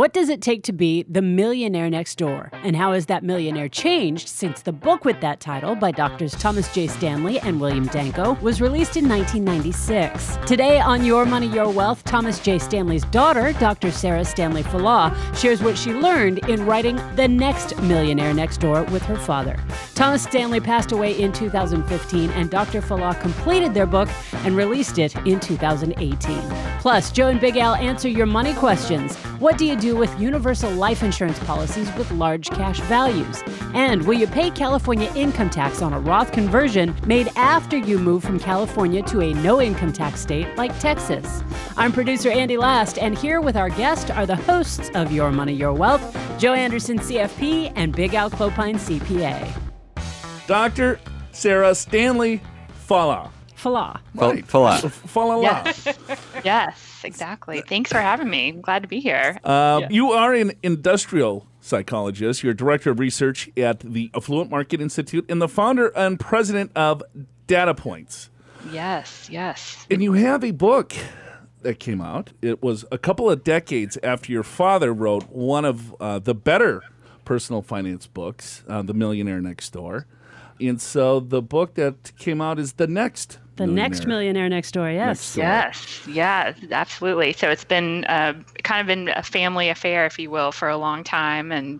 What does it take to be the millionaire next door? And how has that millionaire changed since the book with that title by doctors Thomas J. Stanley and William Danko was released in 1996? Today on Your Money, Your Wealth, Thomas J. Stanley's daughter, Dr. Sarah Stanley Fallaw, shares what she learned in writing The Next Millionaire Next Door with her father. Thomas Stanley passed away in 2015, and Dr. Fallaw completed their book and released it in 2018. Plus, Joe and Big Al answer your money questions. What do you do with universal life insurance policies with large cash values? And will you pay California income tax on a Roth conversion made after you move from California to a no income tax state like Texas? I'm producer Andy Last, and here with our guest are the hosts of Your Money, Your Wealth, Joe Anderson, CFP, and Big Al Clopine, CPA. Dr. Sarah Stanley Fallaw. Fallaw. Right. Fallaw. Fallaw. Yes. yes, exactly. Thanks for having me. I'm glad to be here. Uh, You are an industrial psychologist. You're director of research at the Affluent Market Institute and the founder and president of Data Points. Yes, yes. And you have a book that came out. It was a couple of decades after your father wrote one of uh, the better personal finance books, uh, The Millionaire Next Door. And so the book that came out is The Next The next millionaire next door, yes. Next door. Yes, yeah, absolutely. So it's been uh, kind of been a family affair, if you will, for a long time. And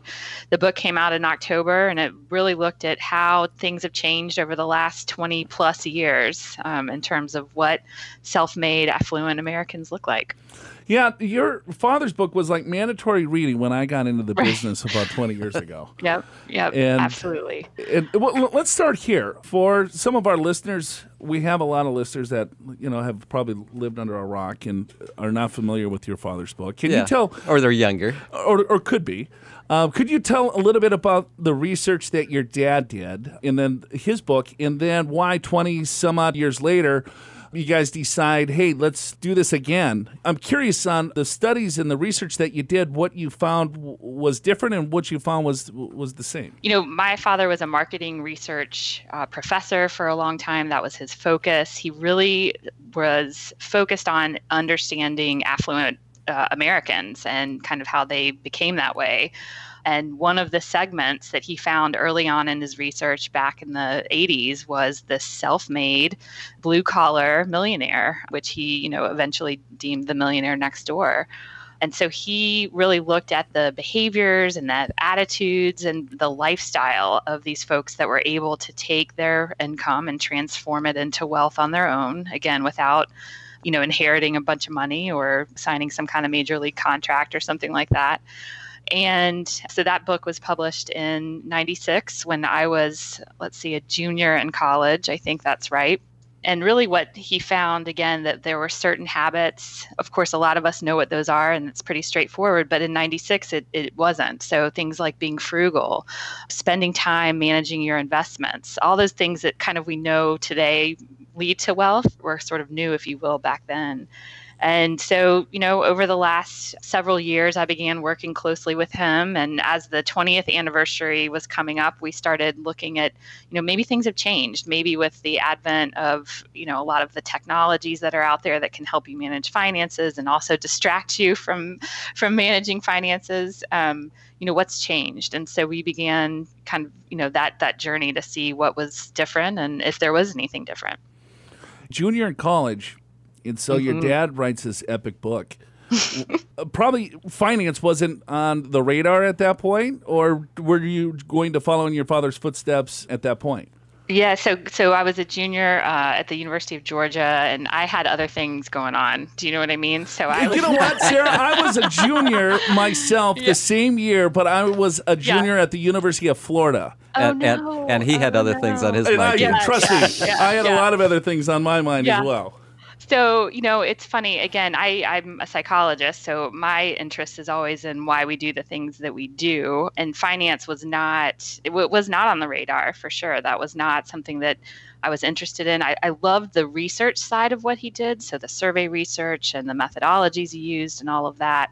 the book came out in October, and it really looked at how things have changed over the last 20 plus years um, in terms of what self made affluent Americans look like. Yeah, your father's book was like mandatory reading when I got into the business about 20 years ago. Yep, yep, And- absolutely. And well, let's start here. For some of our listeners, we have a lot of listeners that you know have probably lived under a rock and are not familiar with your father's book. Can Yeah. you tell, Or they're younger. or, or could be, uh, could you tell a little bit about the research that your dad did, and then his book, and then why twenty some odd years later? You guys decide, hey, let's do this again. I'm curious on the studies and the research that you did. What you found w- was different, and what you found was was the same. you know, my father was a marketing research uh, professor for a long time. That was his focus. He really was focused on understanding affluent uh, Americans and kind of how they became that way. And one of the segments that he found early on in his research back in the 80s was the self-made blue collar millionaire, which he, you know, eventually deemed the millionaire next door. And so he really looked at the behaviors and the attitudes and the lifestyle of these folks that were able to take their income and transform it into wealth on their own, again, without you know inheriting a bunch of money or signing some kind of major league contract or something like that. And so that book was published in 96 when I was, let's see, a junior in college. I think that's right. And really what he found again that there were certain habits. Of course a lot of us know what those are and it's pretty straightforward but in 96 it, it wasn't. So things like being frugal spending time managing your investments all those things that kind of we know today lead to wealth were sort of new if you will back then and so, you know, over the last several years, I began working closely with him. And as the 20th anniversary was coming up, we started looking at, you know, maybe things have changed. Maybe with the advent of, you know, a lot of the technologies that are out there that can help you manage finances and also distract you from from managing finances. Um, you know, what's changed? And so we began kind of, you know, that that journey to see what was different and if there was anything different. junior in college, and so your dad writes this epic book. Uh, Probably finance wasn't on the radar at that point, or were you going to follow in your father's footsteps at that point? Yeah, so so I was a junior uh, at the University of Georgia, and I had other things going on. Do you know what I mean? So I was you know what, Sarah? I was a junior myself the same year, but I was a junior at the University of Florida. and, Oh, and, no. and he had Oh, other things on his And mind. too. Yeah. trust me, yeah, I had a lot of other things on my mind Yeah. as well. So, you know, it's funny. Again, I, I'm a psychologist, so my interest is always in why we do the things that we do. And finance was not, it w- was not on the radar for sure. That was not something that I was interested in. I, I loved the research side of what he did. So the survey research and the methodologies he used and all of that.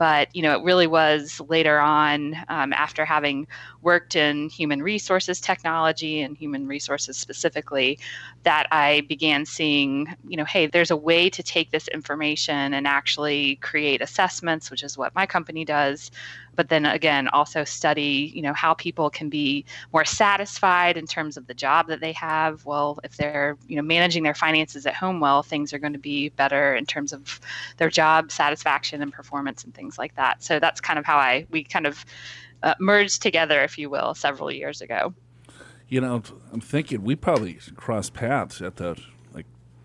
But you know it really was later on um, after having worked in human resources technology and human resources specifically that i began seeing you know hey there's a way to take this information and actually create assessments which is what my company does but then again also study you know how people can be more satisfied in terms of the job that they have. Well if they're you know managing their finances at home well things are going to be better in terms of their job satisfaction and performance and things like that. So that's kind of how i we kind of uh, merged together if you will several years ago. You know i'm thinking we probably crossed paths at the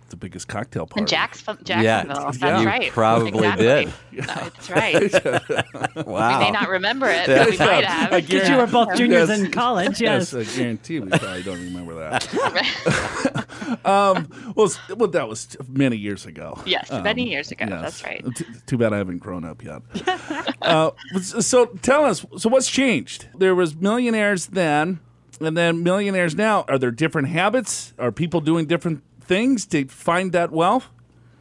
the biggest cocktail party. In Jacksonville. Jacksonville. That's yeah. right. You probably exactly. did. That's right. wow. We may not remember it, but we might have. Because you were both juniors in college, yes. yes. I guarantee we probably don't remember that. um, well, well, that was many years ago. Yes, um, many years ago. yes. That's right. T- too bad I haven't grown up yet. uh, so tell us, so what's changed? There was millionaires then, and then millionaires now. Are there different habits? Are people doing different things to find that wealth?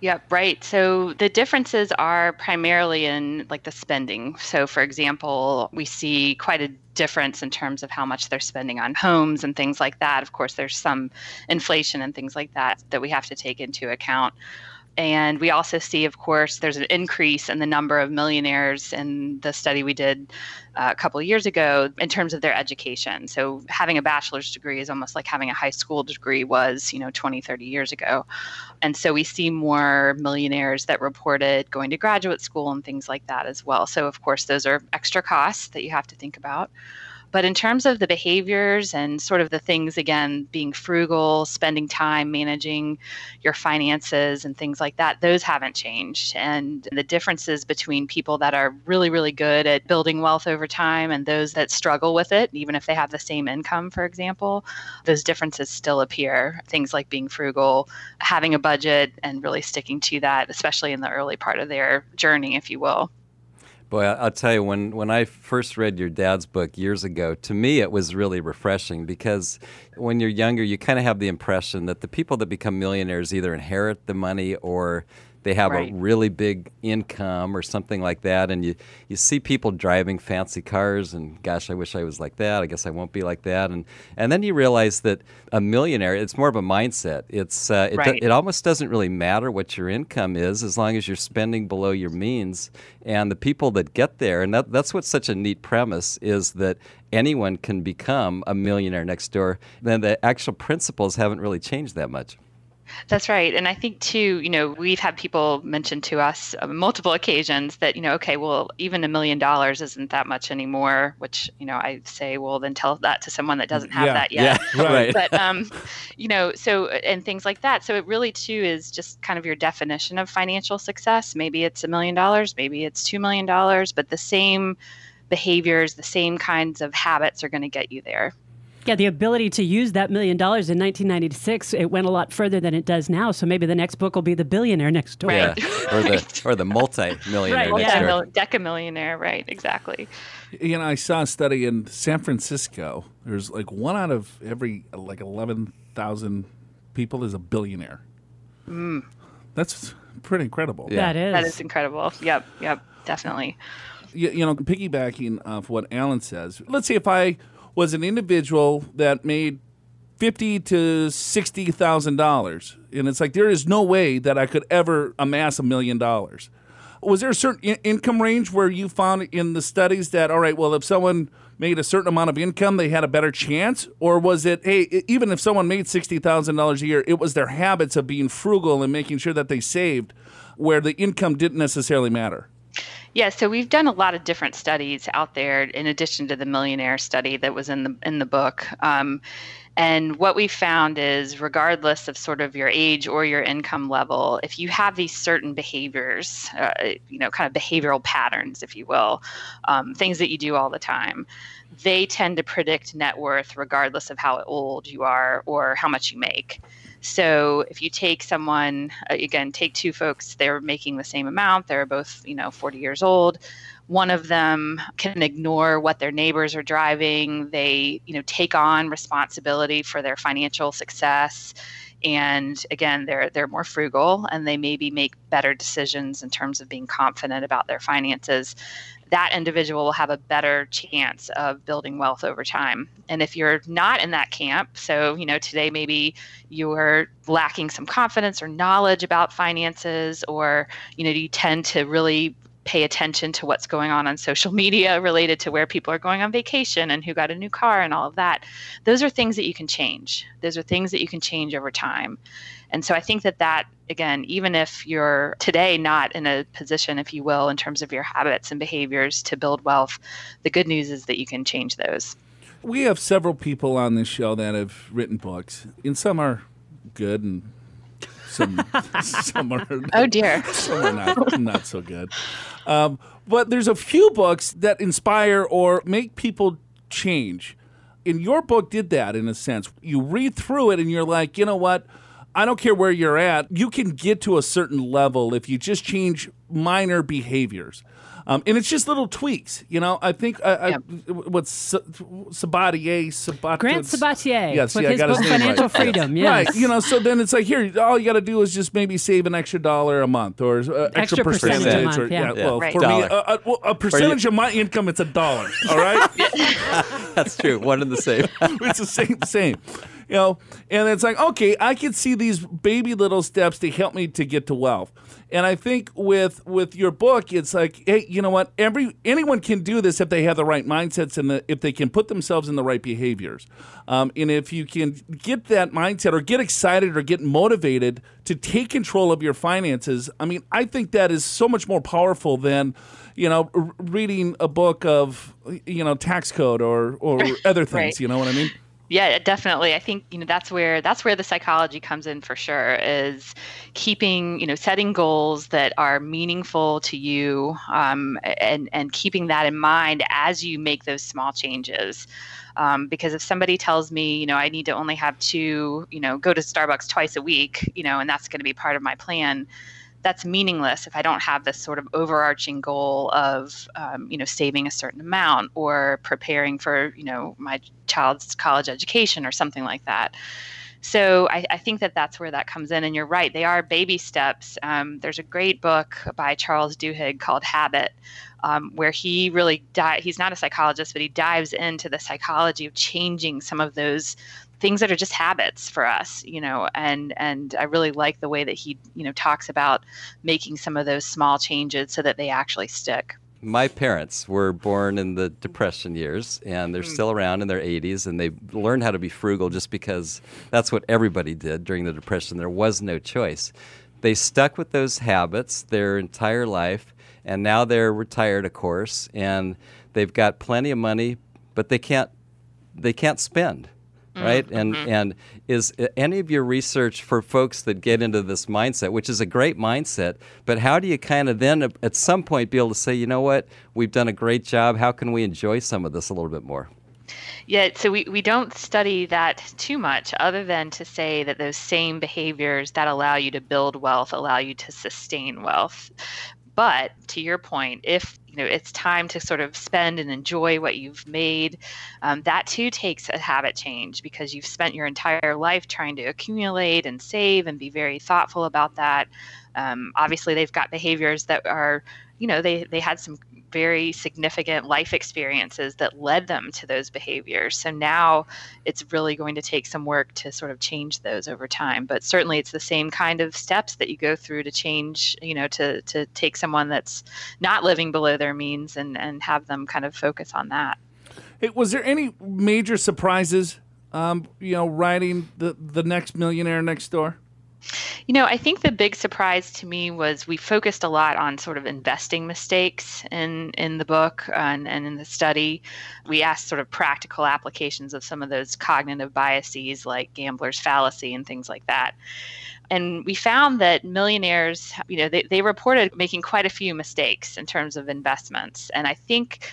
Yep, right. So the differences are primarily in like the spending. So for example, we see quite a difference in terms of how much they're spending on homes and things like that. Of course, there's some inflation and things like that that we have to take into account. And we also see, of course, there's an increase in the number of millionaires in the study we did uh, a couple of years ago in terms of their education. So having a bachelor's degree is almost like having a high school degree was, you know, 20, 30 years ago. And so we see more millionaires that reported going to graduate school and things like that as well. So, of course, those are extra costs that you have to think about. But in terms of the behaviors and sort of the things, again, being frugal, spending time managing your finances and things like that, those haven't changed. And the differences between people that are really, really good at building wealth over time and those that struggle with it, even if they have the same income, for example, those differences still appear. Things like being frugal, having a budget, and really sticking to that, especially in the early part of their journey, if you will. Boy, I'll tell you, when, when I first read your dad's book years ago, to me it was really refreshing because when you're younger, you kind of have the impression that the people that become millionaires either inherit the money or they have right. a really big income or something like that and you, you see people driving fancy cars and gosh i wish i was like that. I guess i won't be like that. And, and then you realize that a millionaire it's more of a mindset. It's uh, it, right. it almost doesn't really matter what your income is as long as you're spending below your means and the people that get there. And that, that's what's such a neat premise is that anyone can become a millionaire next door then the actual principles haven't really changed that much that's right. And I think, too, you know, we've had people mention to us on multiple occasions that, you know, okay, well, even a million dollars isn't that much anymore, which, you know, I say, well, then tell that to someone that doesn't have yeah. that yet. Yeah, right. But, um, you know, so, and things like that. So it really, too, is just kind of your definition of financial success. Maybe it's a million dollars, maybe it's $2 million, but the same behaviors, the same kinds of habits are going to get you there. Yeah, the ability to use that million dollars in 1996, it went a lot further than it does now. So maybe the next book will be The Billionaire Next Door. Right. Yeah, or the or the multi-millionaire Right, next yeah. door. Decamillionaire, right? Exactly. You know, I saw a study in San Francisco. There's like one out of every like eleven thousand people is a billionaire. Mm. That's pretty incredible. Yeah. That is. That is incredible. Yep. Yep. Definitely. You, you know, piggybacking off what Alan says. Let's see if I was an individual that made fifty to sixty thousand dollars, and it's like there is no way that I could ever amass a million dollars. Was there a certain in- income range where you found in the studies that all right, well, if someone made a certain amount of income, they had a better chance, or was it hey, even if someone made sixty thousand dollars a year, it was their habits of being frugal and making sure that they saved, where the income didn't necessarily matter. Yeah, so we've done a lot of different studies out there in addition to the millionaire study that was in the in the book. Um, and what we found is, regardless of sort of your age or your income level, if you have these certain behaviors, uh, you know, kind of behavioral patterns, if you will, um, things that you do all the time, they tend to predict net worth regardless of how old you are or how much you make. So if you take someone, uh, again, take two folks, they're making the same amount, they're both, you know, 40 years old. One of them can ignore what their neighbors are driving. They, you know, take on responsibility for their financial success and again they're they're more frugal and they maybe make better decisions in terms of being confident about their finances that individual will have a better chance of building wealth over time. And if you're not in that camp, so, you know, today maybe you're lacking some confidence or knowledge about finances, or, you know, you tend to really pay attention to what's going on on social media related to where people are going on vacation and who got a new car and all of that. Those are things that you can change. Those are things that you can change over time. And so I think that that again, even if you're today not in a position if you will in terms of your habits and behaviors to build wealth, the good news is that you can change those. We have several people on this show that have written books, and some are good and some some are oh dear. some are not not so good. Um, but there's a few books that inspire or make people change. And your book did that in a sense. You read through it and you're like you know what? I don't care where you're at, you can get to a certain level if you just change minor behaviors. Um, and it's just little tweaks, you know. I think uh, yeah. I, what's Sabatier, Sabatier, Grant Sabatier, yes, with yeah, his book Financial right. Freedom, yes. right? You know, so then it's like here, all you got to do is just maybe save an extra dollar a month or uh, extra, extra, percentage, percentage month, or, yeah. yeah. Well, right. for dollar. me, a, a, a percentage of my income, it's a dollar. All right, That's true. One and the same. it's the same, same. You know, and it's like, okay, I can see these baby little steps to help me to get to wealth. And I think with with your book, it's like, hey, you know what? Every anyone can do this if they have the right mindsets and the, if they can put themselves in the right behaviors. Um, and if you can get that mindset or get excited or get motivated to take control of your finances, I mean, I think that is so much more powerful than you know reading a book of you know tax code or or other things. Right. You know what I mean? Yeah definitely. I think you know that's where that's where the psychology comes in for sure is keeping you know setting goals that are meaningful to you um, and and keeping that in mind as you make those small changes. Um, because if somebody tells me you know i need to only have two you know go to starbucks twice a week you know and that's going to be part of my plan that's meaningless if I don't have this sort of overarching goal of, um, you know, saving a certain amount or preparing for, you know, my child's college education or something like that. So I, I think that that's where that comes in. And you're right, they are baby steps. Um, there's a great book by Charles Duhigg called Habit, um, where he really di- he's not a psychologist, but he dives into the psychology of changing some of those things that are just habits for us you know and and i really like the way that he you know talks about making some of those small changes so that they actually stick. My parents were born in the depression years and they're Hmm. still around in their 80s and they learned how to be frugal just because that's what everybody did during the depression. There was no choice. They stuck with those habits their entire life and now they're retired of course and they've got plenty of money but they can't they can't spend right? And and is uh, any of your research for folks that get into this mindset which is a great mindset but how do you kind of then at some point be able to say you know what? We've done a great job. How can we enjoy some of this a little bit more? Yeah, so we, we don't study that too much, other than to say that those same behaviors that allow you to build wealth allow you to sustain wealth. But to your point, if you know it's time to sort of spend and enjoy what you've made, um, that too takes a habit change because you've spent your entire life trying to accumulate and save and be very thoughtful about that. Um, obviously, they've got behaviors that are, you know, they they had some very significant life experiences that led them to those behaviors. So now it's really going to take some work to sort of change those over time. But certainly it's the same kind of steps that you go through to change, you know, to, to take someone that's not living below their means and, and have them kind of focus on that. Hey, was there any major surprises? Um, you know, writing the the next millionaire next door. You know, I think the big surprise to me was we focused a lot on sort of investing mistakes in in the book and, and in the study. We asked sort of practical applications of some of those cognitive biases like gambler's fallacy and things like that. And we found that millionaires, you know, they, they reported making quite a few mistakes in terms of investments. And I think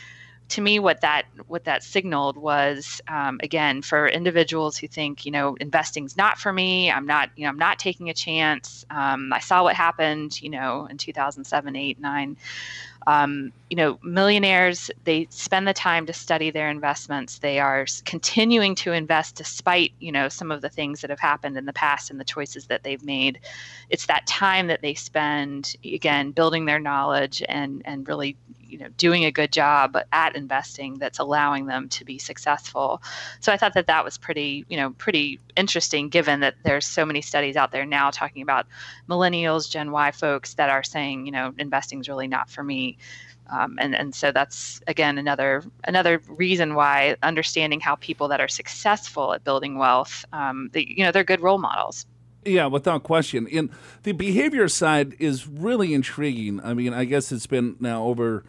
to me what that what that signaled was um, again for individuals who think you know investing's not for me i'm not you know i'm not taking a chance um, i saw what happened you know in 2007 8 9 um, you know, millionaires, they spend the time to study their investments. They are continuing to invest despite, you know, some of the things that have happened in the past and the choices that they've made. It's that time that they spend, again, building their knowledge and, and really, you know, doing a good job at investing that's allowing them to be successful. So I thought that that was pretty, you know, pretty interesting given that there's so many studies out there now talking about millennials, Gen Y folks that are saying, you know, investing is really not for me. Um, and and so that's again another another reason why understanding how people that are successful at building wealth, um, they, you know, they're good role models. Yeah, without question. And the behavior side is really intriguing. I mean, I guess it's been now over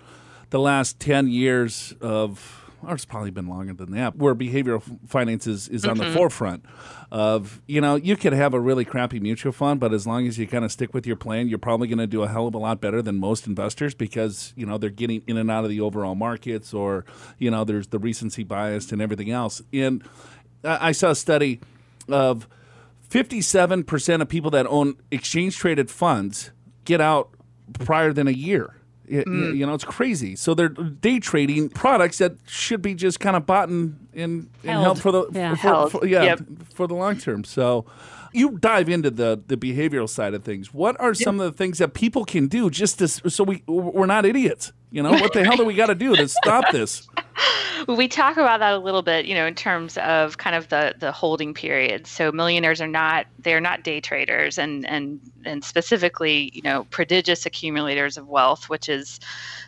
the last ten years of it's probably been longer than that, where behavioral finance is, is on the mm-hmm. forefront of, you know, you could have a really crappy mutual fund, but as long as you kind of stick with your plan, you're probably going to do a hell of a lot better than most investors because, you know, they're getting in and out of the overall markets or, you know, there's the recency bias and everything else. And I I saw a study of 57% of people that own exchange traded funds get out prior than a year. Y- y- mm. You know, it's crazy. So they're day trading products that should be just kind of bought and, and, and Held. held for the Yeah. for, Held. for- yeah Yep. for the long term. So you dive into the the behavioral side of things. What are some of the things that people can do just to, so we we're not idiots? You know, what the hell do we got to do to stop this? we talk about that a little bit you know in terms of kind of the the holding period so millionaires are not they're not day traders and and and specifically you know prodigious accumulators of wealth which is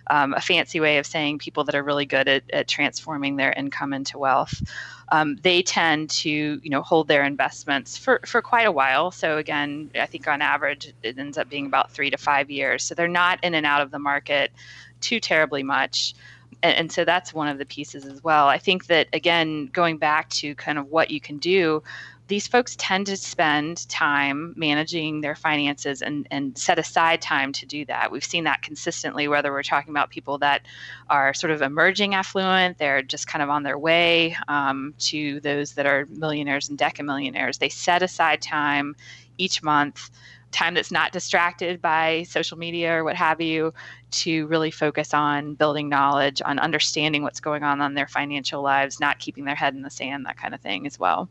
um, a fancy way of saying people that are really good at, at transforming their income into wealth. Um, they tend to you know hold their investments for, for quite a while. So again i think on average it ends up being about three to five years. So they're not in and out of the market too terribly much. And, and so that's one of the pieces as well. I think that again, going back to kind of what you can do, these folks tend to spend time managing their finances and, and set aside time to do that. We've seen that consistently, whether we're talking about people that are sort of emerging affluent, they're just kind of on their way um, to those that are millionaires and decamillionaires. They set aside time each month time that's not distracted by social media or what have you to really focus on building knowledge on understanding what's going on on their financial lives not keeping their head in the sand that kind of thing as well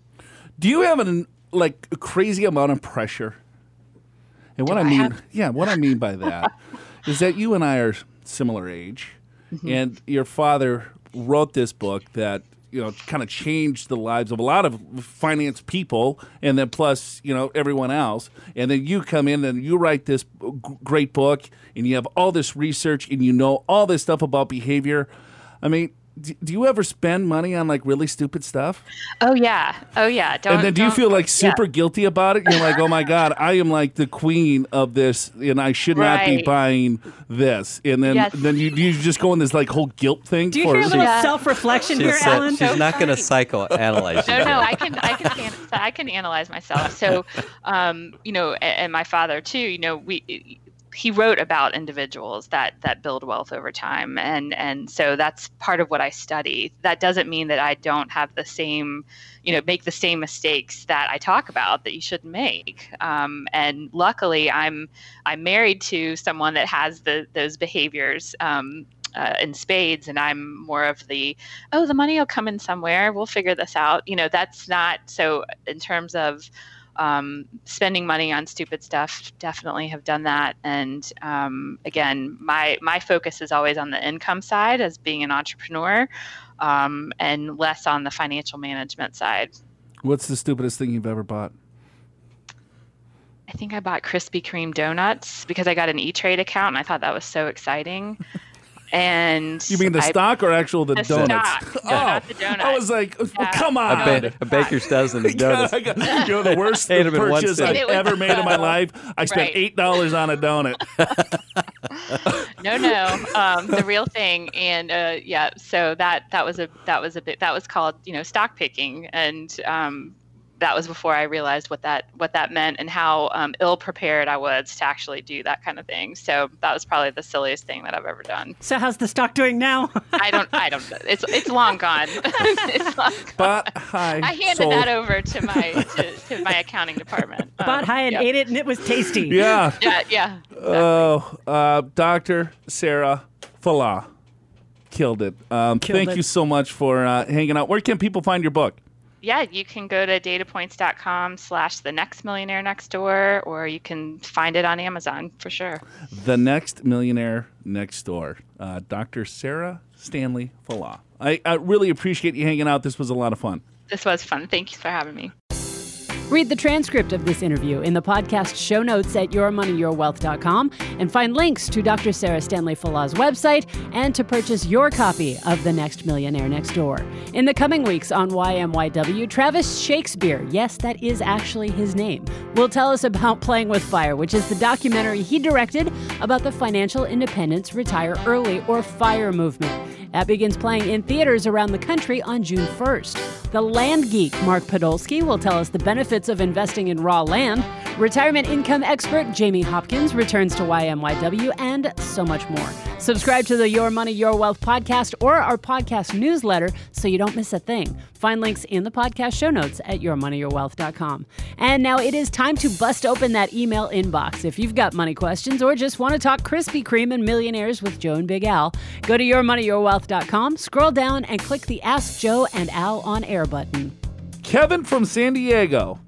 Do you have an like a crazy amount of pressure? And what I I mean, have- yeah, what I mean by that is that you and I are similar age, Mm-hmm. and your father wrote this book that you know kind of changed the lives of a lot of finance people, and then plus you know everyone else, and then you come in and you write this great book, and you have all this research, and you know all this stuff about behavior. I mean. D- Do you ever spend money on like really stupid stuff? oh yeah oh yeah don't, and then do you don't- feel like yeah. super guilty about it? You're like, oh my god, I am like the queen of this, and I should not be buying this. And then Yes. then you, you just go in this like whole guilt thing. Do you for hear a little Yeah. self-reflection here, She's, uh, Alan? she's So not going to funny. psychoanalyze you. no, no. I can, I can, I can analyze myself. So, um, you know, and, and my father too. You know, we he wrote about individuals that that build wealth over time, and and so that's part of what I study. That doesn't mean that I don't have the same, you know, make the same mistakes that I talk about that you shouldn't make. Um, and luckily, I'm I'm married to someone that has the those behaviors. Um, uh, in spades, and I'm more of the oh, the money will come in somewhere. We'll figure this out. You know, that's not so in terms of um, spending money on stupid stuff. Definitely have done that. And um, again, my my focus is always on the income side as being an entrepreneur, um, and less on the financial management side. What's the stupidest thing you've ever bought? I think I bought Krispy Kreme donuts because I got an E Trade account and I thought that was so exciting. And You mean the I- stock or actual the, The donuts? stock. No, not the donut. I was like, oh, Yeah. come on. A, ba- a baker's dozen of donuts. I got, you know the worst Ate 'em purchase. I've ever made in my life. I spent Right. eight dollars on a donut. no no um, the real thing and uh, yeah so that that was a that was a bit that was called you know stock picking and um, that was before I realized what that what that meant and how um, ill prepared I was to actually do that kind of thing. So that was probably the silliest thing that I've ever done. So how's the stock doing now? I don't I don't it's it's long gone. it's long gone. But hi. I handed sold. that over to my to, to my accounting department. Um, Bought high and yep. ate it, and it was tasty. Yeah. Yeah, yeah. Oh, uh, Doctor Sarah, Fallaw. Killed it. Um, Killed thank it. you so much for uh, hanging out. Where can people find your book? Yeah, you can go to datapoints.com slash the next millionaire next door, or you can find it on Amazon for sure. The Next Millionaire Next Door. Uh, Dr. Sarah Stanley Fallaw. I, I really appreciate you hanging out. This was a lot of fun. This was fun. Thank you for having me. Read the transcript of this interview in the podcast show notes at yourmoneyyourwealth.com and find links to Dr. Sarah Stanley Fallaw's website and to purchase your copy of The Next Millionaire Next Door. In the coming weeks on YMYW, Travis Shakespeare, yes, that is actually his name, will tell us about Playing with Fire, which is the documentary he directed about the financial independence retire early or FIRE movement. That begins playing in theaters around the country on June 1st. The land geek, Mark Podolsky, will tell us the benefits of investing in raw land. Retirement income expert Jamie Hopkins returns to YMYW and so much more. Subscribe to the Your Money, Your Wealth podcast or our podcast newsletter so you don't miss a thing. Find links in the podcast show notes at yourmoneyyourwealth.com. And now it is time to bust open that email inbox. If you've got money questions or just want to talk Krispy Kreme and millionaires with Joe and Big Al, go to yourmoneyyourwealth.com, scroll down, and click the Ask Joe and Al on air button. Kevin from San Diego.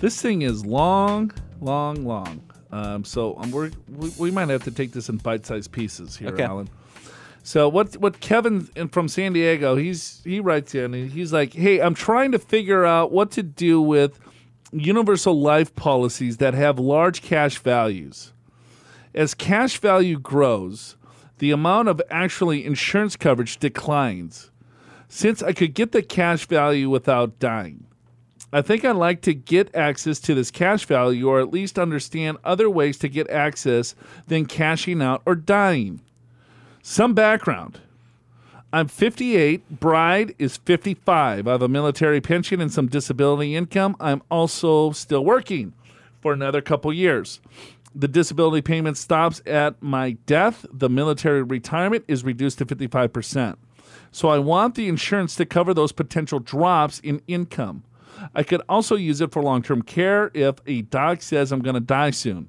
This thing is long, long, long. Um, so um, we're, we, we might have to take this in bite-sized pieces here, Okay. Alan. So what what Kevin from San Diego he's he writes in and he's like, hey, I'm trying to figure out what to do with universal life policies that have large cash values. As cash value grows, the amount of actually insurance coverage declines. Since I could get the cash value without dying, I think I'd like to get access to this cash value or at least understand other ways to get access than cashing out or dying. Some background. I'm 58, bride is 55. I have a military pension and some disability income. I'm also still working for another couple years. The disability payment stops at my death. The military retirement is reduced to 55%. So I want the insurance to cover those potential drops in income. I could also use it for long term care if a doc says I'm going to die soon.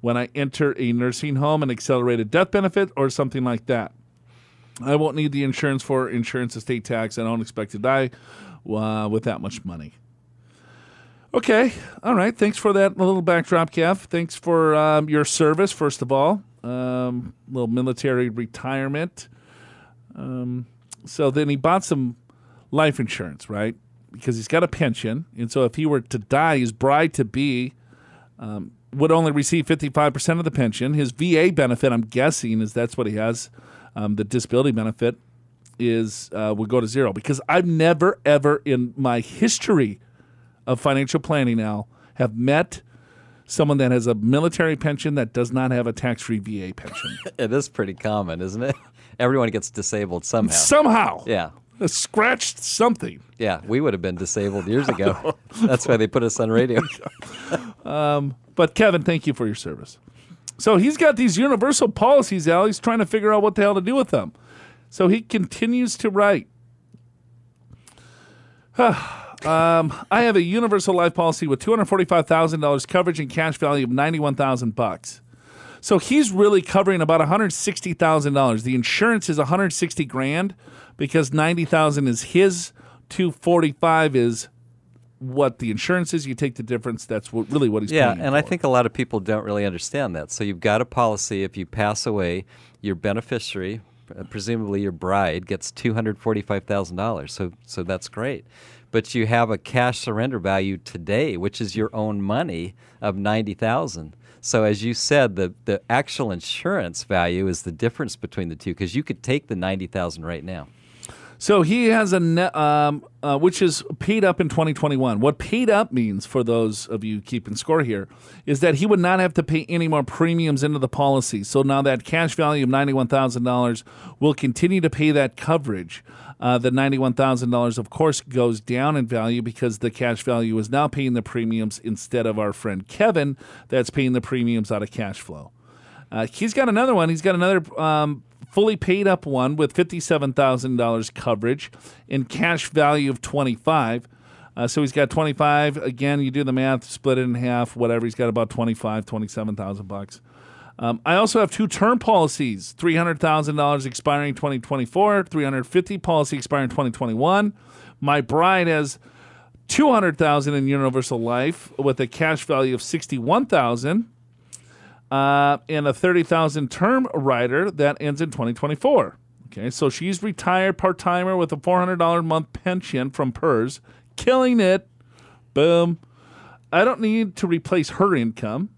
When I enter a nursing home, an accelerated death benefit, or something like that. I won't need the insurance for insurance estate tax. I don't expect to die uh, with that much money. Okay. All right. Thanks for that little backdrop, Kev. Thanks for um, your service, first of all. Um, little military retirement. Um, so then he bought some life insurance, right? Because he's got a pension. And so if he were to die, his bride to be um, would only receive 55% of the pension. His VA benefit, I'm guessing, is that's what he has. Um, the disability benefit is uh, would go to zero because I've never ever in my history of financial planning now have met someone that has a military pension that does not have a tax-free VA pension It is pretty common, isn't it? Everyone gets disabled somehow. somehow. Yeah. scratched something. Yeah, we would have been disabled years ago. That's why they put us on radio. But Kevin, thank you for your service. So he's got these universal policies, Al. He's trying to figure out what the hell to do with them. So he continues to write. um, I have a universal life policy with two hundred forty-five thousand dollars coverage and cash value of ninety-one thousand bucks. So he's really covering about one hundred sixty thousand dollars. The insurance is one hundred sixty grand because ninety thousand is his. Two forty-five is what the insurance is. You take the difference. That's what really what he's Yeah, and I think a lot of people don't really understand that. So you've got a policy if you pass away, your beneficiary, uh, presumably your bride, gets two hundred forty-five thousand dollars. So so that's great. But you have a cash surrender value today, which is your own money of ninety thousand. So as you said, the the actual insurance value is the difference between the two because you could take the ninety thousand right now. So he has a net, um, uh, which is paid up in 2021. What paid up means, for those of you keeping score here, is that he would not have to pay any more premiums into the policy. So now that cash value of $91,000 will continue to pay that coverage. Uh, the $91,000, of course, goes down in value because the cash value is now paying the premiums instead of our friend Kevin that's paying the premiums out of cash flow. Uh, he's got another one. He's got another um, fully paid up one with fifty-seven thousand dollars coverage and cash value of twenty-five. Uh, so he's got twenty-five. Again, you do the math, split it in half, whatever. He's got about 25, 27,000 bucks. Um, I also have two term policies: three hundred thousand dollars expiring twenty twenty four, three hundred fifty policy expiring twenty twenty one. My bride has two hundred thousand in universal life with a cash value of sixty one thousand, uh, and a thirty thousand term rider that ends in twenty twenty four. Okay, so she's retired part timer with a four hundred dollar a month pension from PERS, killing it. Boom. I don't need to replace her income.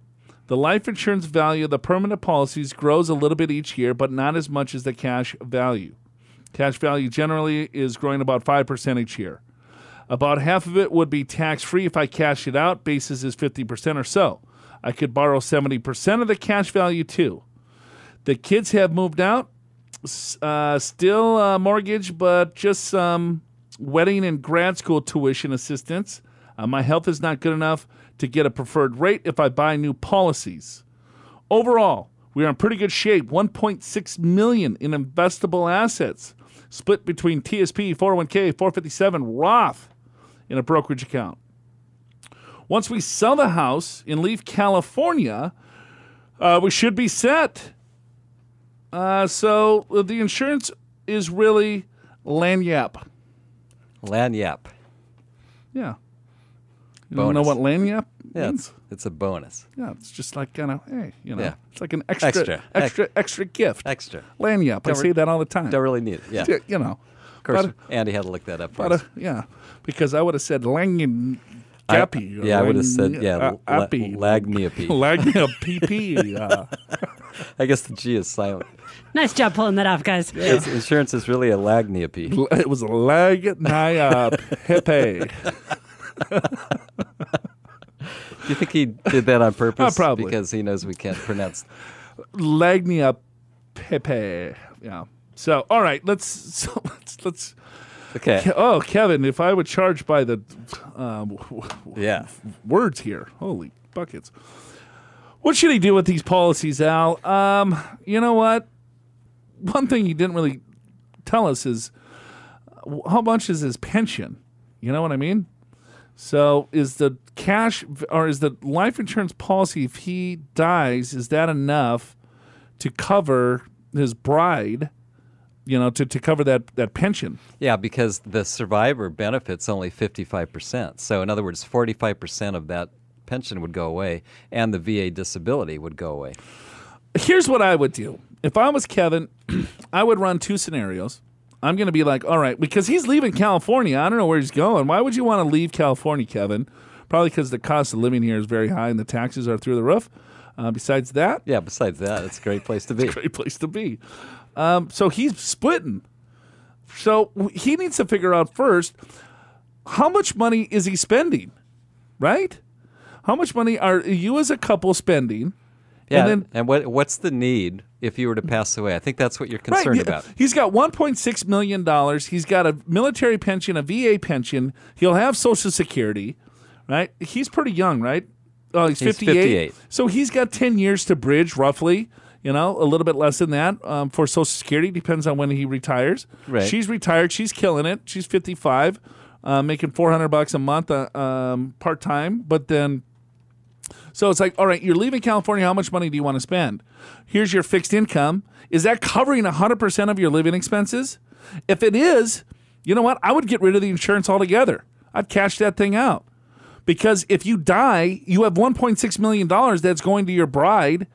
The life insurance value of the permanent policies grows a little bit each year, but not as much as the cash value. Cash value generally is growing about 5% each year. About half of it would be tax free if I cash it out. Basis is 50% or so. I could borrow 70% of the cash value too. The kids have moved out. Uh, still uh, mortgage, but just some wedding and grad school tuition assistance. Uh, my health is not good enough to get a preferred rate if I buy new policies. Overall, we are in pretty good shape. 1.6 million in investable assets, split between TSP, 401k, 457 Roth in a brokerage account. Once we sell the house and leave California, uh, we should be set. Uh, so uh, the insurance is really lagniappe. Lagniappe. Yeah. You don't know what lanyap Yeah, means? it's, it's a bonus. Yeah, it's just like kind of hey, you know, Yeah. it's like an extra, Extra. extra, extra, gift. Extra. Lanyap. I Don't say re- that all the time. Don't really need it. Yeah. Yeah, you know. Of course, But, Andy had to look that up for but, uh, us. yeah, because I would have said lanyan I- gappy. or yeah, I would have said, yeah, uh, la- appy. lagniapi. Lagnia PP. Uh, I guess the G is silent. Nice job pulling that off, guys. It's, insurance is really a lagniapi. it was Lagnia Pepe. Do you think he did that on purpose? Uh, probably. Because he knows we can't pronounce. Lagnia Pepe. Yeah. So, all right, let's so let's let's. Okay. Oh, Kevin, if I would charge by the um, Yeah. words here, holy buckets. What should he do with these policies, Al? Um, you know what? One thing he didn't really tell us is uh, how much is his pension. You know what I mean? So, is the cash or is the life insurance policy if he dies is that enough to cover his bride? You know, to, to cover that that pension. Yeah, because the survivor benefits only 55%. So, in other words, 45% of that pension would go away, and the VA disability would go away. here's what I would do. If I was Kevin, I would run two scenarios. I'm going to be like, all right, because he's leaving California. I don't know where he's going. Why would you want to leave California, Kevin? Probably because the cost of living here is very high and the taxes are through the roof. Uh, besides that, Yeah, besides that, it's a great place to be. great place to be. Um, so he's splitting. So he needs to figure out first how much money is he spending, right? How much money are you as a couple spending? Yeah, And then what what's the need if you were to pass away? I think that's what you're concerned yeah. about. He's got 1.6 million dollars. He's got a military pension, a VA pension. He'll have Social Security, right? He's pretty young, right? Oh, he's, He's 58. 58. So he's got 10 years to bridge, roughly. You know, a little bit less than that um, for Social Security. Depends on when he retires. Right. She's retired. She's killing it. She's 55, uh, making 400 bucks a month uh, um, part time. But then so it's like, all right, you're leaving California. How much money do you want to spend? Here's your fixed income. Is that covering 100% of your living expenses? If it is, you know what? I would get rid of the insurance altogether. I'd cash that thing out. Because if you die, you have $1.6 million that's going to your bride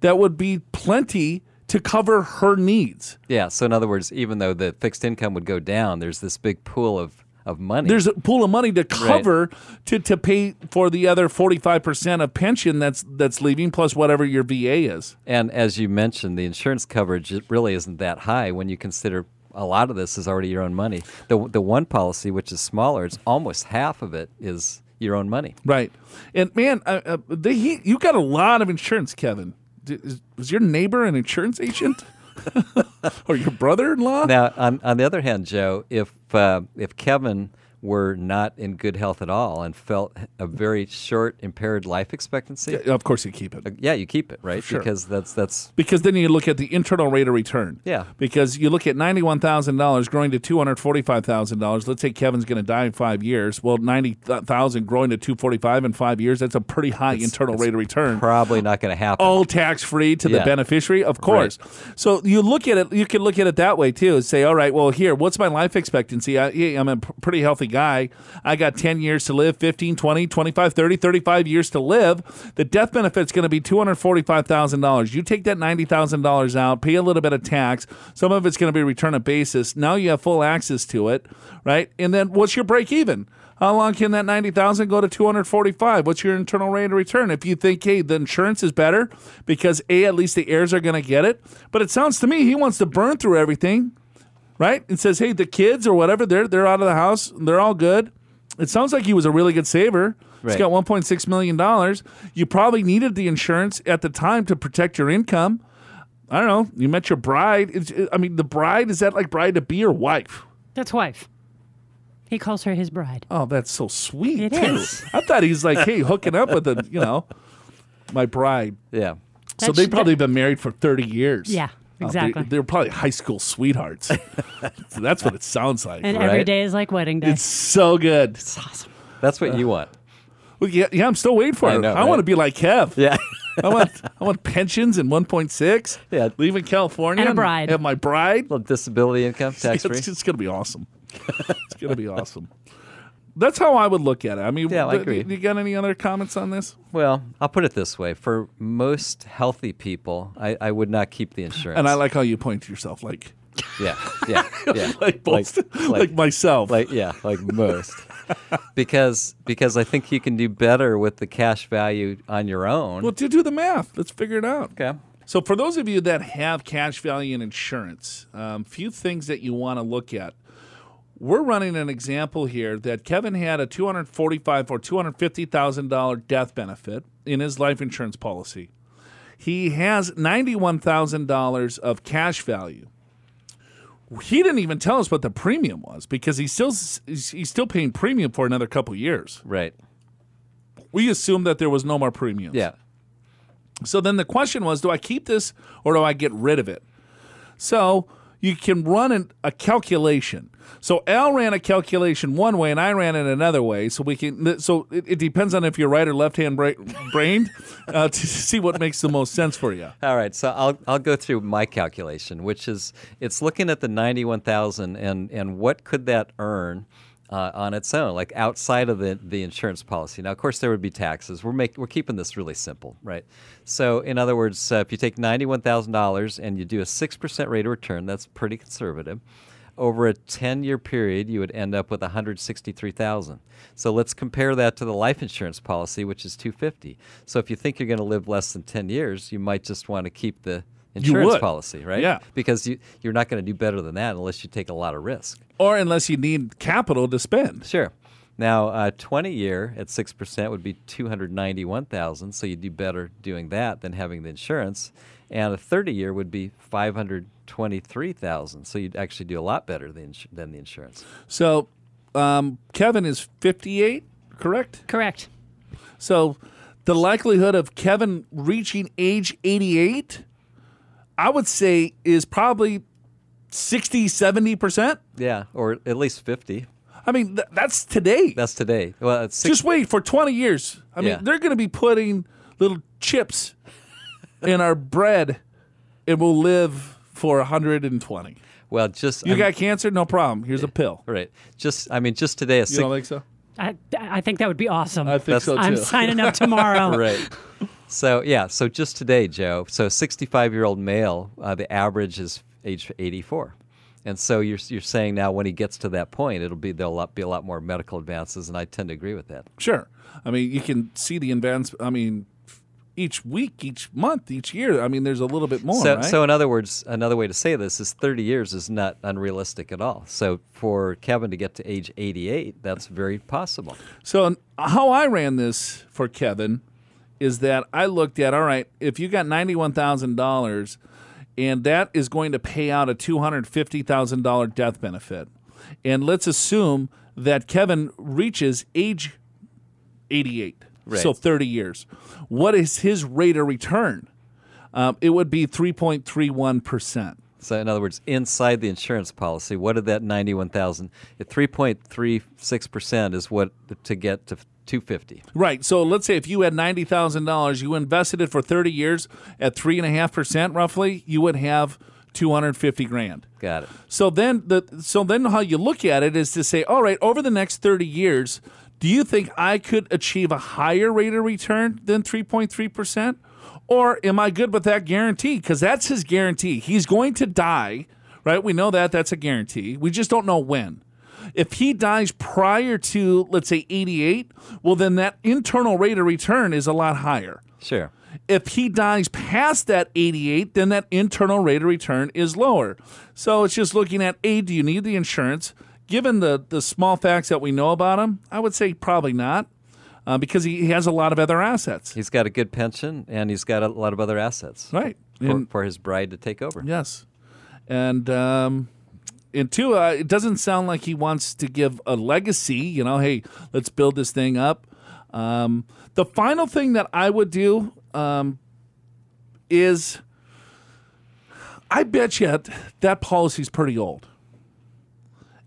that would be plenty to cover her needs. Yeah, so in other words, even though the fixed income would go down, there's this big pool of, of money. There's a pool of money to cover to, to pay for the other 45% of pension that's that's leaving plus whatever your VA is. and as you mentioned, the insurance coverage really isn't that high when you consider a lot of this is already your own money. The the one policy, which is smaller, it's almost half of it is your own money. Right. And man, uh, uh, he, you got a lot of insurance, Kevin. Is, was your neighbor an insurance agent? or your brother in law? Now, on, on the other hand, Joe, if uh, if Kevin were not in good health at all and felt a very short impaired life expectancy, Of course, you keep it. Uh, yeah, you keep it right Sure. because that's that's Because then you look at the internal rate of return. Yeah. Because you look at ninety-one thousand dollars growing to two hundred forty-five thousand dollars. Let's say Kevin's going to die in five years. Well, ninety thousand growing to two forty-five in five years. That's a pretty high internal rate of return. probably not going to happen. all tax free to the beneficiary, of course. So you look at it, you can look at it that way too. and Say, all right, well, here, what's my life expectancy? I, I'm a pretty healthy guy. I got 10 years to live, 15, 20, 25, 30, 35 years to live. The death benefit's going to be $245,000. You take that $90,000 out, pay a little bit of tax. Some of it's going to be return of basis. Now you have full access to it, right? And then what's your break even? How long can that 90,000 go to 245? What's your internal rate of return? If you think, hey, the insurance is better because A, at least the heirs are going to get it. But it sounds to me he wants to burn through everything, right? And says, hey, the kids or whatever, they're, they're out of the house. They're all good. It sounds like he was a really good saver. He's got one point six million dollars. You probably needed the insurance at the time to protect your income. I don't know. You met your bride. It's, I mean, the bride, is that like bride to be or wife? That's wife. He calls her his bride. Oh, that's so sweet. It too. is. I thought he's like, hey, hooking up with a, you know, my bride. yeah. so That they've should- probably been married for 30 years. Yeah, Oh, they- exactly. they're, probably high school sweethearts. so that's what it sounds like. and every Right. day is like wedding day. it's so good. awesome. That's what you want. Well, yeah, yeah, I'm still waiting for I it. know, I want to be like Kev. Yeah. I want I want pensions and 1.6. Yeah. Leaving California And a bride. Have my bride. little disability income tax free. It's, it's going to be awesome. it's going to be awesome. That's how I would look at it. I mean, Yeah, I agree. You got any other comments on this? Well, I'll put it this way: for most healthy people, I, I would not keep the insurance. And I like how you point to yourself, like yeah, yeah, yeah, like most, like, myself. like yeah, like most. because because I think you can do better with the cash value on your own. well, to do the math, let's figure it out. okay. So, for those of you that have cash value and insurance, um, few things that you want to look at. We're running an example here that Kevin had a two hundred forty-five or two hundred fifty thousand dollar death benefit in his life insurance policy. He has ninety-one thousand dollars of cash value. He didn't even tell us what the premium was because he's still he's still paying premium for another couple years. Right. We assumed that there was no more premiums. Yeah. So then the question was, do I keep this or do I get rid of it? So you can run an, a calculation. So Al ran a calculation one way and I ran it another way. So we can. So it, it depends on if you're right or left hand bra- brained uh, to see what makes the most sense for you. All right, so I'll I'll go through my calculation, which is it's looking at the ninety one thousand and and what could that earn uh, on its own, like outside of the the insurance policy. Now, of course, there would be taxes. We're make, we're keeping this really simple, right? So, in other words, uh, if you take ninety one thousand dollars and you do a six percent rate of return, that's pretty conservative. Over a 10 year period, you would end up with 163,000. So let's compare that to the life insurance policy, which is 250. So if you think you're going to live less than 10 years, you might just want to keep the insurance would. policy, right? Yeah. Because you, you're not going to do better than that unless you take a lot of risk. Or unless you need capital to spend. Sure. Now, uh, 20 year at 6% would be 291,000, so you'd do better doing that than having the insurance. And a 30 year would be 523,000, so you'd actually do a lot better than, ins- than the insurance. So um, Kevin is 58, correct? Correct. So the likelihood of Kevin reaching age 88, I would say, is probably 60, 70%. Yeah, or at least 50. I mean, th- that's today. That's today. Well, it's six, Just wait for 20 years. I mean, Yeah. they're going to be putting little chips in our bread and we'll live for 120. well, just You I'm- got cancer? No problem. Here's a pill. right. Just I mean, just today a You six, don't think so? I, I think that would be awesome. I think That's- so too. I'm signing up tomorrow. right. So yeah, so just today, Joe. So 65 year old male, uh, the average is age 84, and so you're you're saying now when he gets to that point, it'll be there'll be a lot more medical advances, and I tend to agree with that. Sure. I mean, you can see the advance. I mean, each week, each month, each year. I mean, there's a little bit more, So, right? so in other words, another way to say this is 30 years is not unrealistic at all. So for Kevin to get to age 88, that's very possible. So how I ran this for Kevin is that I looked at all right, if you got ninety one thousand dollars, and that is going to pay out a two hundred fifty thousand dollar death benefit. and let's assume that Kevin reaches age 88, Right. so 30 years. What is his rate of return? Um, it would be 3.31%. So, in other words, inside the insurance policy, what did that ninety-one thousand at three point three six percent is what to get to two fifty. Right. So let's say if you had ninety thousand dollars, you invested it for thirty years at three and a half percent, roughly, you would have two hundred fifty grand. Got it. So then the so then how you look at it is to say, all right, over the next thirty years, do you think I could achieve a higher rate of return than three point three percent, or am I good with that guarantee? Because that's his guarantee. He's going to die, right? We know that that's a guarantee. We just don't know when. If he dies prior to, let's say, 88, well, then that internal rate of return is a lot higher. Sure. If he dies past that 88, then that internal rate of return is lower. So it's just looking at A, do you need the insurance? Given the, the small facts that we know about him, I would say probably not uh, because he, he has a lot of other assets. He's got a good pension and he's got a lot of other assets. Right. For, And- for his bride to take over. Yes. And um, and two, uh, it doesn't sound like he wants to give a legacy. You know, hey, let's build this thing up. Um, the final thing that I would do um, is, I bet you that policy's pretty old.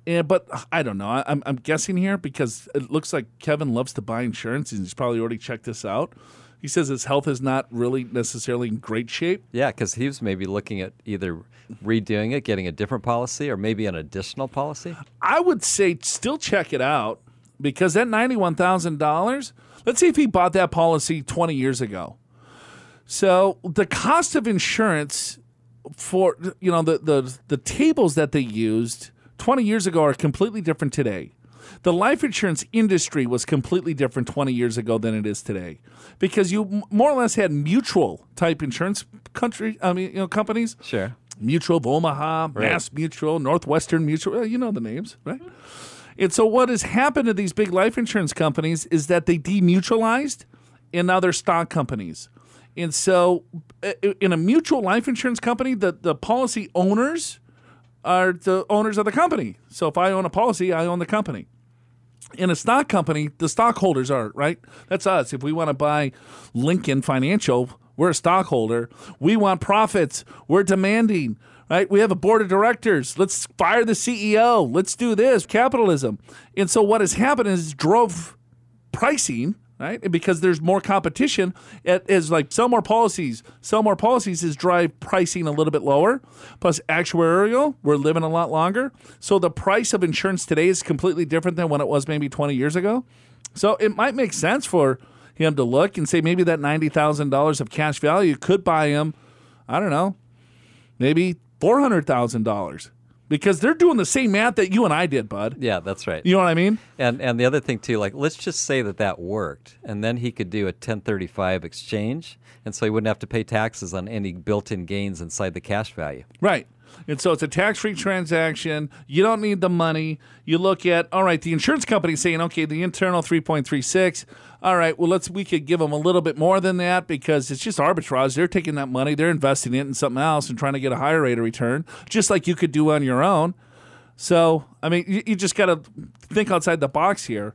And, but I don't know. I'm, I'm guessing here because it looks like Kevin loves to buy insurance and he's probably already checked this out. He says his health is not really necessarily in great shape. Yeah, because he was maybe looking at either redoing it, getting a different policy, or maybe an additional policy. I would say still check it out because that ninety-one thousand dollars. Let's see if he bought that policy twenty years ago. So the cost of insurance for you know the the the tables that they used twenty years ago are completely different today. The life insurance industry was completely different 20 years ago than it is today because you m- more or less had mutual type insurance country I mean you know companies Sure. Mutual of Omaha, Mass Mutual, Northwestern Mutual. You know the names, right? And so, what has happened to these big life insurance companies is that they demutualized and now they're stock companies. And so, uh, in a mutual life insurance company, the, the policy owners are the owners of the company. So, if I own a policy, I own the company in a stock company, the stockholders are, right? That's us. If we want to buy Lincoln Financial, we're a stockholder. We want profits. We're demanding, right? We have a board of directors. Let's fire the CEO. Let's do this. Capitalism. And so what has happened is drove pricing, right? Because there's more competition, it is like sell more policies. Sell more policies is drive pricing a little bit lower. Plus actuarial, we're living a lot longer. So the price of insurance today is completely different than when it was maybe 20 years ago. So it might make sense for him to look and say maybe that $90,000 of cash value could buy him, I don't know, maybe $400,000 because they're doing the same math that you and I did, bud. Yeah, that's right. You know what I mean? And and the other thing too, like let's just say that that worked, and then he could do a 1035 exchange, and so he wouldn't have to pay taxes on any built-in gains inside the cash value. Right. And so it's a tax free transaction. You don't need the money. You look at, all right, the insurance company saying, okay, the internal 3.36. All right, well, let's we could give them a little bit more than that because it's just arbitrage. They're taking that money, they're investing it in something else and trying to get a higher rate of return, just like you could do on your own. So, I mean, you, you just got to think outside the box here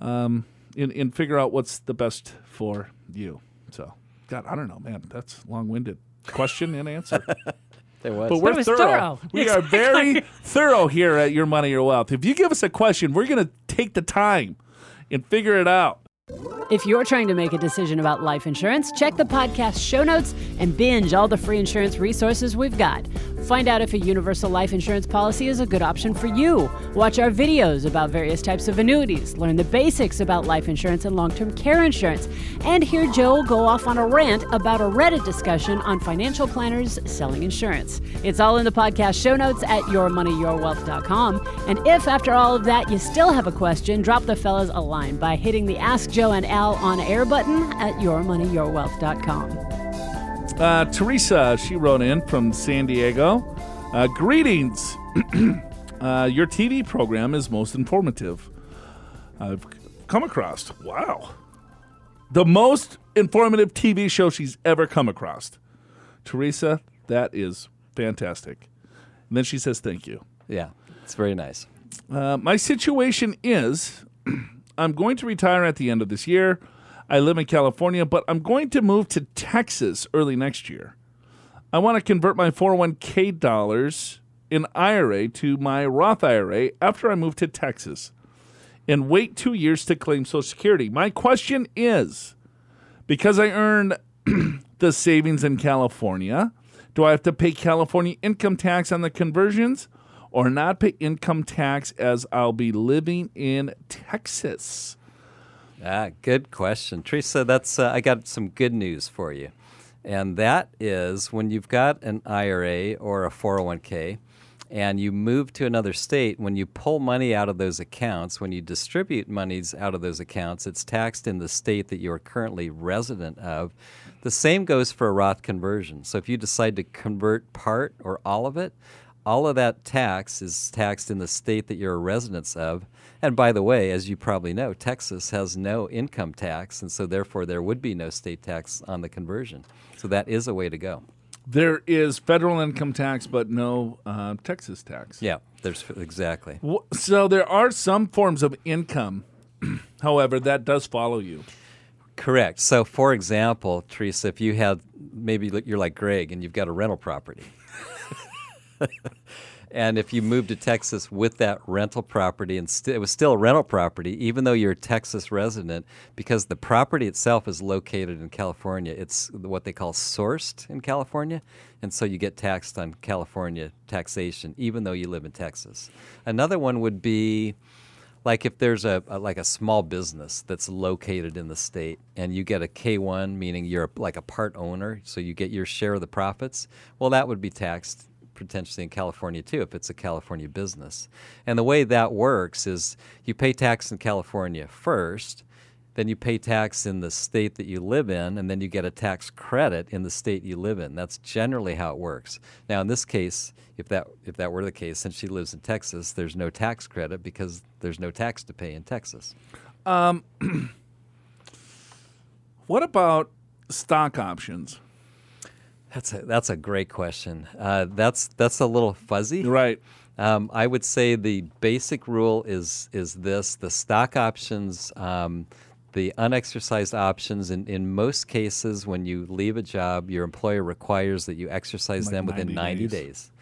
um, and, and figure out what's the best for you. So, God, I don't know, man. That's long winded question and answer. There was. But we're was thorough. thorough. We are very thorough here at Your Money, Your Wealth. If you give us a question, we're going to take the time and figure it out. If you're trying to make a decision about life insurance, check the podcast show notes and binge all the free insurance resources we've got. Find out if a universal life insurance policy is a good option for you. Watch our videos about various types of annuities, learn the basics about life insurance and long term care insurance, and hear Joe go off on a rant about a Reddit discussion on financial planners selling insurance. It's all in the podcast show notes at yourmoneyyourwealth.com. And if after all of that you still have a question, drop the fellas a line by hitting the Ask Joe and Al on air button at yourmoneyyourwealth.com. Uh, Teresa, she wrote in from San Diego. Uh, greetings. uh, your TV program is most informative. I've come across. Wow. The most informative TV show she's ever come across. Teresa, that is fantastic. And then she says, thank you. yeah, it's very nice. Uh, my situation is I'm going to retire at the end of this year. I live in California, but I'm going to move to Texas early next year. I want to convert my 401k dollars in IRA to my Roth IRA after I move to Texas and wait two years to claim Social Security. My question is because I earned the savings in California, do I have to pay California income tax on the conversions or not pay income tax as I'll be living in Texas? Ah, good question, Teresa. That's uh, I got some good news for you, and that is when you've got an IRA or a 401k, and you move to another state. When you pull money out of those accounts, when you distribute monies out of those accounts, it's taxed in the state that you are currently resident of. The same goes for a Roth conversion. So if you decide to convert part or all of it, all of that tax is taxed in the state that you're a resident of. And by the way, as you probably know, Texas has no income tax, and so therefore there would be no state tax on the conversion. So that is a way to go. There is federal income tax, but no uh, Texas tax. Yeah, there's exactly. So there are some forms of income, however, that does follow you. Correct. So, for example, Teresa, if you had maybe you're like Greg and you've got a rental property. And if you moved to Texas with that rental property and st- it was still a rental property, even though you're a Texas resident, because the property itself is located in California, it's what they call sourced in California, and so you get taxed on California taxation, even though you live in Texas. Another one would be like if there's a, a, like a small business that's located in the state and you get a K1 meaning you're like a part owner so you get your share of the profits well that would be taxed potentially in California too if it's a California business. And the way that works is you pay tax in California first, then you pay tax in the state that you live in, and then you get a tax credit in the state you live in. That's generally how it works. Now, in this case, if that if that were the case, since she lives in Texas, there's no tax credit because there's no tax to pay in Texas. Um, what about stock options? That's a that's a great question. Uh, that's that's a little fuzzy, right? Um, I would say the basic rule is is this: the stock options, um, the unexercised options. In in most cases, when you leave a job, your employer requires that you exercise like them within 90 days. days.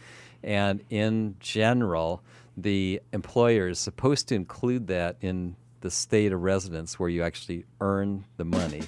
And in general, the employer is supposed to include that in the state of residence where you actually earn the money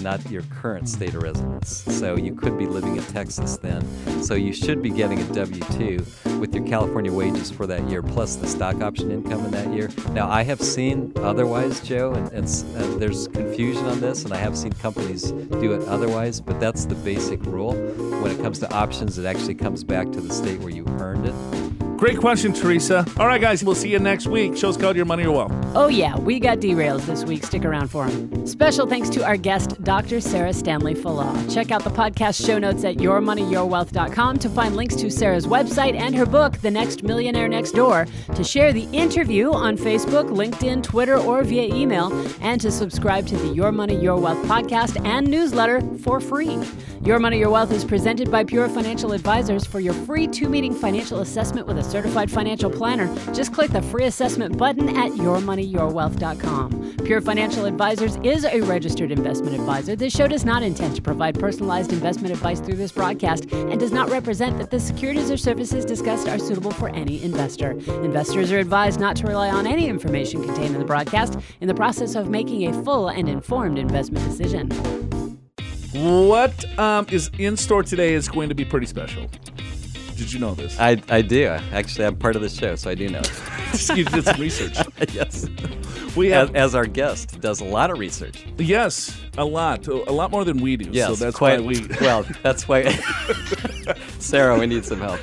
not your current state of residence. So you could be living in Texas then. So you should be getting a W 2 with your California wages for that year plus the stock option income in that year. Now, I have seen otherwise, Joe, and, and uh, there's confusion on this, and I have seen companies do it otherwise, but that's the basic rule. When it comes to options, it actually comes back to the state where you earned it. Great question, Teresa. All right, guys, we'll see you next week. Show's called Your Money or Wealth. Oh, yeah, we got derails this week. Stick around for them. Special thanks to our guest, Dr. Sarah Stanley Fallaw. Check out the podcast show notes at yourmoneyyourwealth.com to find links to Sarah's website and her book, The Next Millionaire Next Door, to share the interview on Facebook, LinkedIn, Twitter, or via email, and to subscribe to the Your Money, Your Wealth podcast and newsletter for free. Your Money, Your Wealth is presented by Pure Financial Advisors. For your free two meeting financial assessment with a certified financial planner, just click the free assessment button at yourmoneyyourwealth.com. Pure Financial Advisors is a registered investment advisor. This show does not intend to provide personalized investment advice through this broadcast and does not represent that the securities or services discussed are suitable for any investor. Investors are advised not to rely on any information contained in the broadcast in the process of making a full and informed investment decision. What um, is in store today is going to be pretty special. Did you know this? I, I do. Actually, I'm part of the show, so I do know. you did some research. yes. We have, as, as, our guest does a lot of research. Yes, a lot, a lot more than we do. Yes, so that's quite, why we. well, that's why. Sarah, we need some help.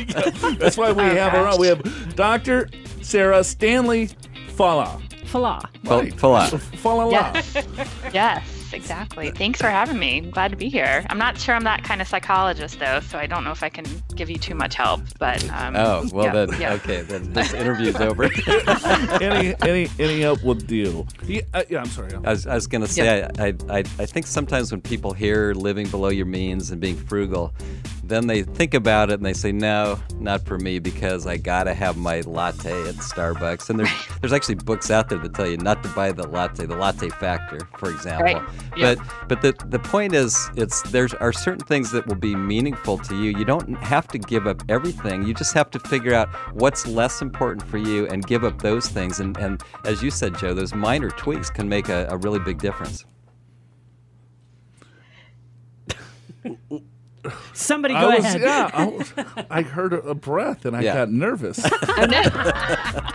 that's why we oh, have her on. We have Dr. Sarah Stanley Fallaw. Fallaw. Right. Fallaw. Fallaw. Yes. yes exactly. Thanks for having me. I'm glad to be here. I'm not sure I'm that kind of psychologist though, so I don't know if I can give you too much help. But um, oh well, yeah, then yeah. okay, then this interview's over. any any any help will do. Yeah, uh, yeah I'm sorry. I was, I was gonna say I, I I I think sometimes when people hear living below your means and being frugal, then they think about it and they say, no, not for me because I gotta have my latte at Starbucks. And there's there's actually books out there that tell you not to buy the latte, the Latte Factor, for example. Right. Yep. But but the the point is, it's there's are certain things that will be meaningful to you. You don't have to give up everything. You just have to figure out what's less important for you and give up those things. And and as you said, Joe, those minor tweaks can make a, a really big difference. Somebody I go was, ahead. yeah, I, was- I heard a, a breath and I Yeah. got nervous.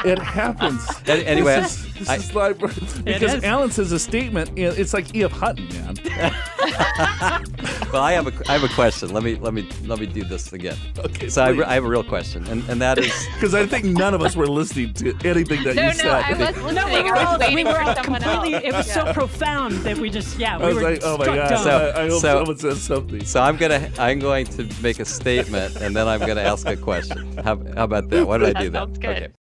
It happens. Any- anyway, this is, this I- is like because is. Alan says a statement. It's like E.F. Hutton, man. Well, I have a I have a question. Let me let me let me do this again. Okay, So I. I have a real question, and and that is. Because I think none of us were listening to anything that No, you no, said. I was listening. No, we were was all we were all someone completely. else. It was so profound that we just yeah we I was were like, oh my god! So- I, I hope so- someone says something. So I'm gonna I'm going to make a statement, and then I'm gonna ask a question. How, how about that? Why did I do that? sounds good. Okay.